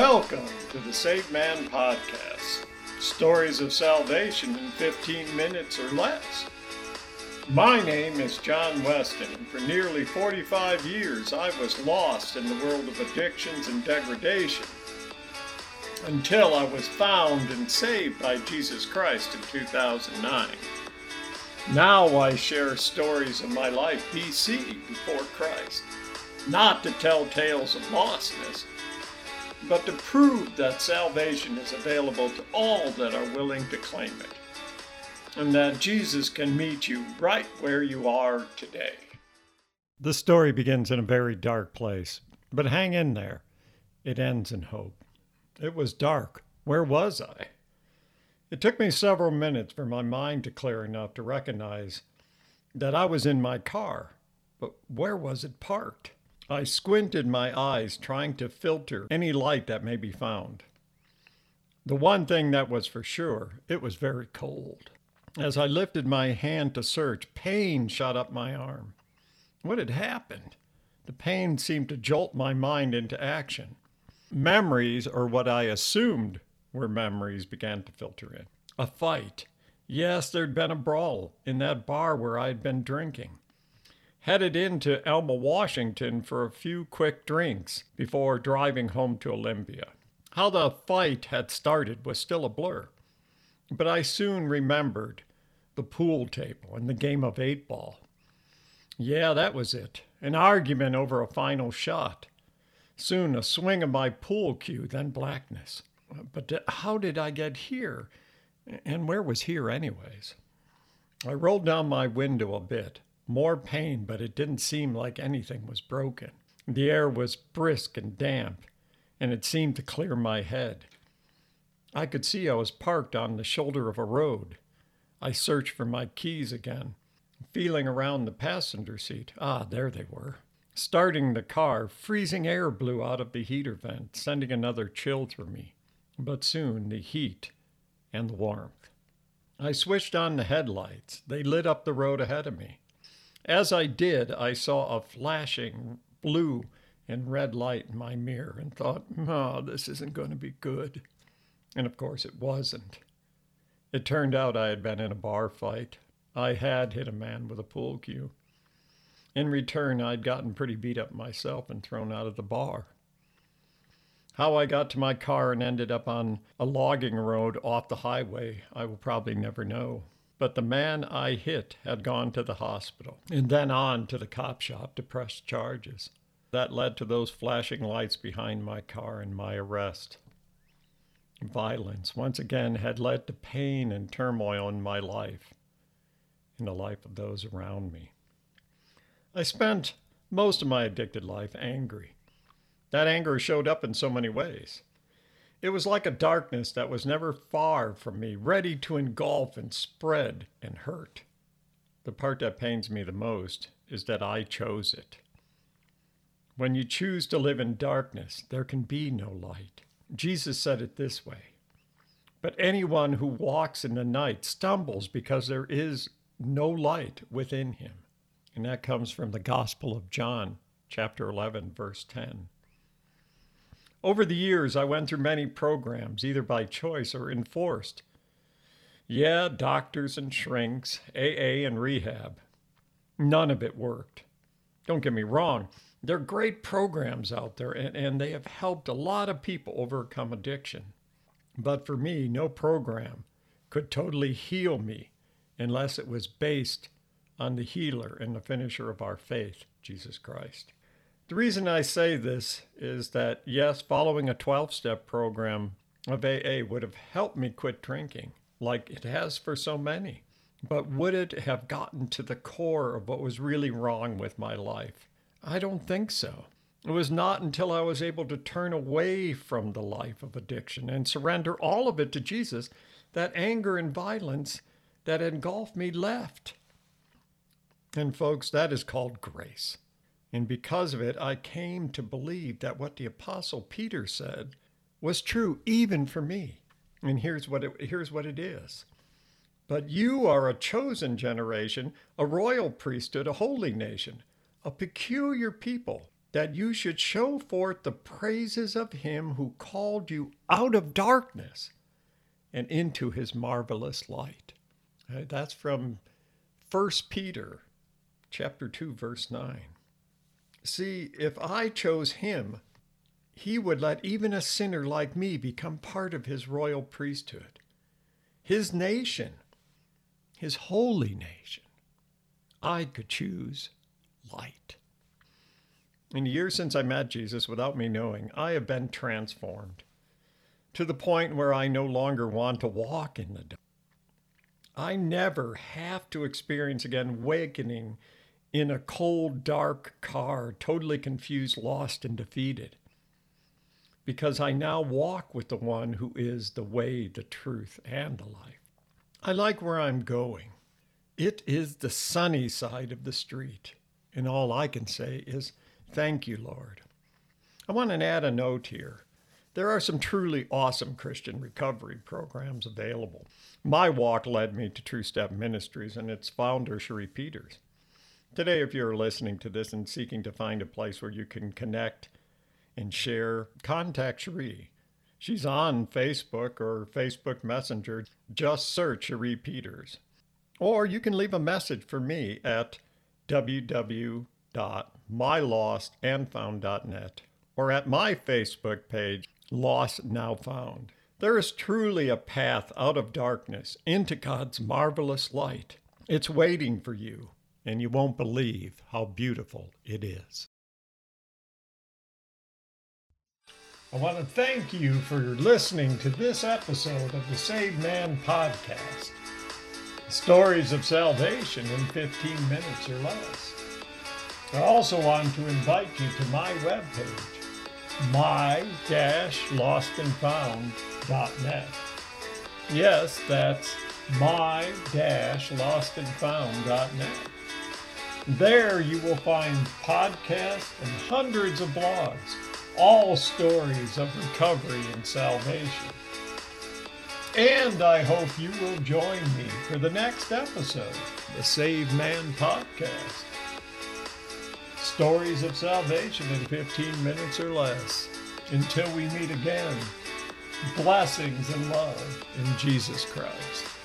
Welcome to the Saved Man Podcast. Stories of salvation in 15 minutes or less. My name is John Weston, and for nearly 45 years I was lost in the world of addictions and degradation until I was found and saved by Jesus Christ in 2009. Now I share stories of my life BC before Christ, not to tell tales of lostness, but to prove that salvation is available to all that are willing to claim it and that Jesus can meet you right where you are today. The story begins in a very dark place, but hang in there. It ends in hope. It was dark. Where was I? It took me several minutes for my mind to clear enough to recognize that I was in my car, but where was it parked? I squinted my eyes, trying to filter any light that may be found. The one thing that was for sure, it was very cold. As I lifted my hand to search, pain shot up my arm. What had happened? The pain seemed to jolt my mind into action. Memories, or what I assumed were memories, began to filter in. A fight. Yes, there'd been a brawl in that bar where I'd been drinking. Headed into Elma, Washington for a few quick drinks before driving home to Olympia. How the fight had started was still a blur. But I soon remembered the pool table and the game of eight ball. Yeah, that was it. An argument over a final shot. Soon a swing of my pool cue, then blackness. But uh, how did I get here? And where was here, anyways? I rolled down my window a bit. More pain, but it didn't seem like anything was broken. The air was brisk and damp, and it seemed to clear my head. I could see I was parked on the shoulder of a road. I searched for my keys again, feeling around the passenger seat. Ah, there they were. Starting the car, freezing air blew out of the heater vent, sending another chill through me. But soon the heat and the warmth. I switched on the headlights. They lit up the road ahead of me. As I did, I saw a flashing blue and red light in my mirror and thought, oh, this isn't going to be good. And of course, it wasn't. It turned out I had been in a bar fight. I had hit a man with a pool cue. In return, I'd gotten pretty beat up myself and thrown out of the bar. How I got to my car and ended up on a logging road off the highway, I will probably never know. But the man I hit had gone to the hospital and then on to the cop shop to press charges. That led to those flashing lights behind my car and my arrest violence once again had led to pain and turmoil in my life, in the life of those around me. I spent most of my addicted life angry. That anger showed up in so many ways. It was like a darkness that was never far from me, ready to engulf and spread and hurt. The part that pains me the most is that I chose it. When you choose to live in darkness, there can be no light. Jesus said it this way But anyone who walks in the night stumbles because there is no light within him. And that comes from the Gospel of John, chapter 11, verse 10. Over the years, I went through many programs, either by choice or enforced. Yeah, doctors and shrinks, AA and rehab. None of it worked. Don't get me wrong, there are great programs out there, and, and they have helped a lot of people overcome addiction. But for me, no program could totally heal me unless it was based on the healer and the finisher of our faith, Jesus Christ. The reason I say this is that, yes, following a 12 step program of AA would have helped me quit drinking, like it has for so many. But would it have gotten to the core of what was really wrong with my life? I don't think so. It was not until I was able to turn away from the life of addiction and surrender all of it to Jesus that anger and violence that engulfed me left. And, folks, that is called grace. And because of it, I came to believe that what the Apostle Peter said was true even for me. And here's what it, here's what it is. But you are a chosen generation, a royal priesthood, a holy nation, a peculiar people, that you should show forth the praises of him who called you out of darkness and into his marvelous light. That's from 1 Peter chapter 2 verse 9. See, if I chose him, he would let even a sinner like me become part of his royal priesthood, his nation, his holy nation. I could choose light. In the years since I met Jesus, without me knowing, I have been transformed to the point where I no longer want to walk in the dark. I never have to experience again awakening in a cold, dark car, totally confused, lost, and defeated. Because I now walk with the one who is the way, the truth, and the life. I like where I'm going. It is the sunny side of the street. And all I can say is, Thank you, Lord. I want to add a note here. There are some truly awesome Christian recovery programs available. My walk led me to True Step Ministries and its founder, Cherie Peters. Today, if you're listening to this and seeking to find a place where you can connect and share, contact Cherie. She's on Facebook or Facebook Messenger. Just search Cherie Peters. Or you can leave a message for me at www.mylostandfound.net or at my Facebook page, Lost Now Found. There is truly a path out of darkness into God's marvelous light. It's waiting for you, and you won't believe how beautiful it is. I want to thank you for listening to this episode of the Saved Man Podcast. Stories of salvation in 15 minutes or less. I also want to invite you to my webpage my-lostandfound.net. Yes, that's my-lostandfound.net. There you will find podcasts and hundreds of blogs, all stories of recovery and salvation. And I hope you will join me for the next episode, the Saved Man Podcast. Stories of salvation in 15 minutes or less. Until we meet again, blessings and love in Jesus Christ.